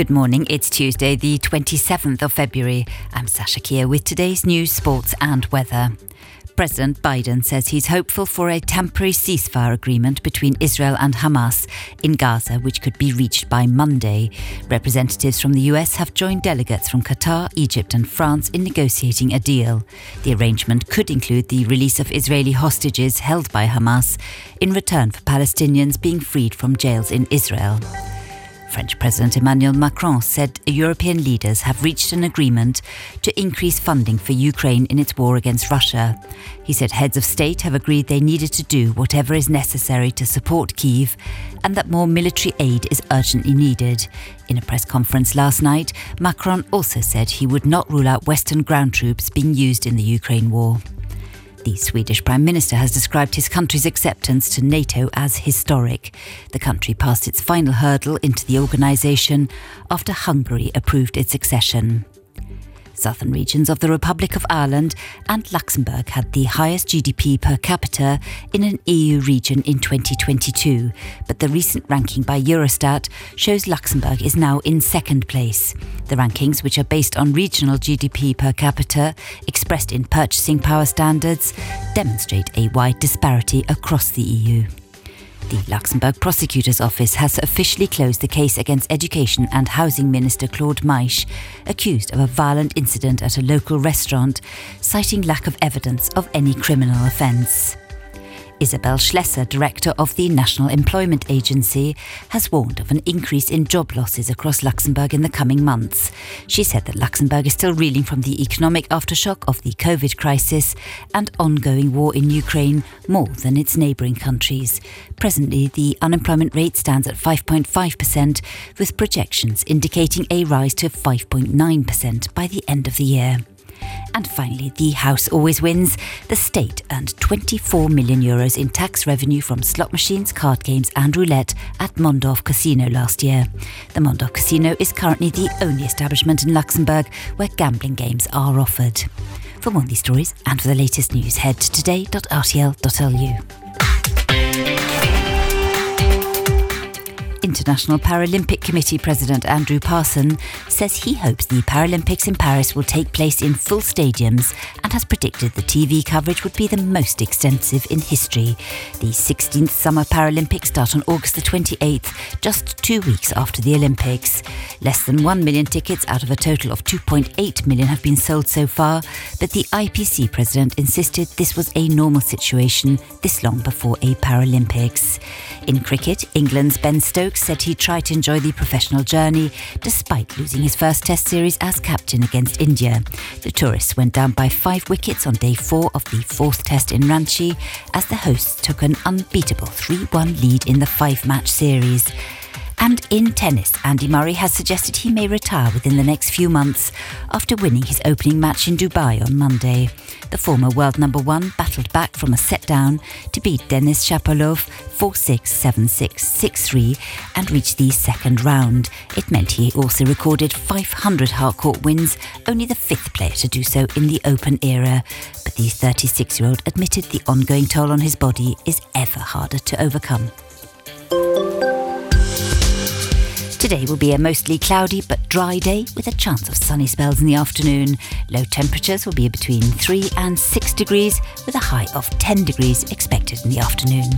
Good morning. It's Tuesday, the 27th of February. I'm Sasha Kier with today's news, sports, and weather. President Biden says he's hopeful for a temporary ceasefire agreement between Israel and Hamas in Gaza, which could be reached by Monday. Representatives from the US have joined delegates from Qatar, Egypt, and France in negotiating a deal. The arrangement could include the release of Israeli hostages held by Hamas in return for Palestinians being freed from jails in Israel. French President Emmanuel Macron said European leaders have reached an agreement to increase funding for Ukraine in its war against Russia. He said heads of state have agreed they needed to do whatever is necessary to support Kiev and that more military aid is urgently needed. In a press conference last night, Macron also said he would not rule out Western ground troops being used in the Ukraine war. The Swedish Prime Minister has described his country's acceptance to NATO as historic. The country passed its final hurdle into the organisation after Hungary approved its accession. Southern regions of the Republic of Ireland and Luxembourg had the highest GDP per capita in an EU region in 2022, but the recent ranking by Eurostat shows Luxembourg is now in second place. The rankings, which are based on regional GDP per capita expressed in purchasing power standards, demonstrate a wide disparity across the EU. The Luxembourg Prosecutor's Office has officially closed the case against Education and Housing Minister Claude Meisch, accused of a violent incident at a local restaurant, citing lack of evidence of any criminal offence. Isabel Schlesser, director of the National Employment Agency, has warned of an increase in job losses across Luxembourg in the coming months. She said that Luxembourg is still reeling from the economic aftershock of the COVID crisis and ongoing war in Ukraine more than its neighbouring countries. Presently, the unemployment rate stands at 5.5%, with projections indicating a rise to 5.9% by the end of the year. And finally, the House always wins. The state earned 24 million euros in tax revenue from slot machines, card games, and roulette at Mondorf Casino last year. The Mondorf Casino is currently the only establishment in Luxembourg where gambling games are offered. For more on these stories and for the latest news, head to today.rtl.lu. International Paralympic Committee President Andrew Parsons says he hopes the Paralympics in Paris will take place in full stadiums and has predicted the TV coverage would be the most extensive in history. The 16th Summer Paralympics start on August the 28th, just two weeks after the Olympics. Less than 1 million tickets out of a total of 2.8 million have been sold so far, but the IPC president insisted this was a normal situation this long before a Paralympics. In cricket, England's Ben Stokes said he tried to enjoy the professional journey despite losing his first Test series as captain against India. The tourists went down by five wickets on day four of the fourth Test in Ranchi as the hosts took an unbeatable 3 1 lead in the five match series. And in tennis, Andy Murray has suggested he may retire within the next few months after winning his opening match in Dubai on Monday. The former world number one battled back from a set down to beat Denis Shapovalov 4 6 7 6 6 3 and reach the second round. It meant he also recorded 500 hardcourt wins, only the fifth player to do so in the Open era. But the 36 year old admitted the ongoing toll on his body is ever harder to overcome. Today will be a mostly cloudy but dry day with a chance of sunny spells in the afternoon. Low temperatures will be between 3 and 6 degrees with a high of 10 degrees expected in the afternoon.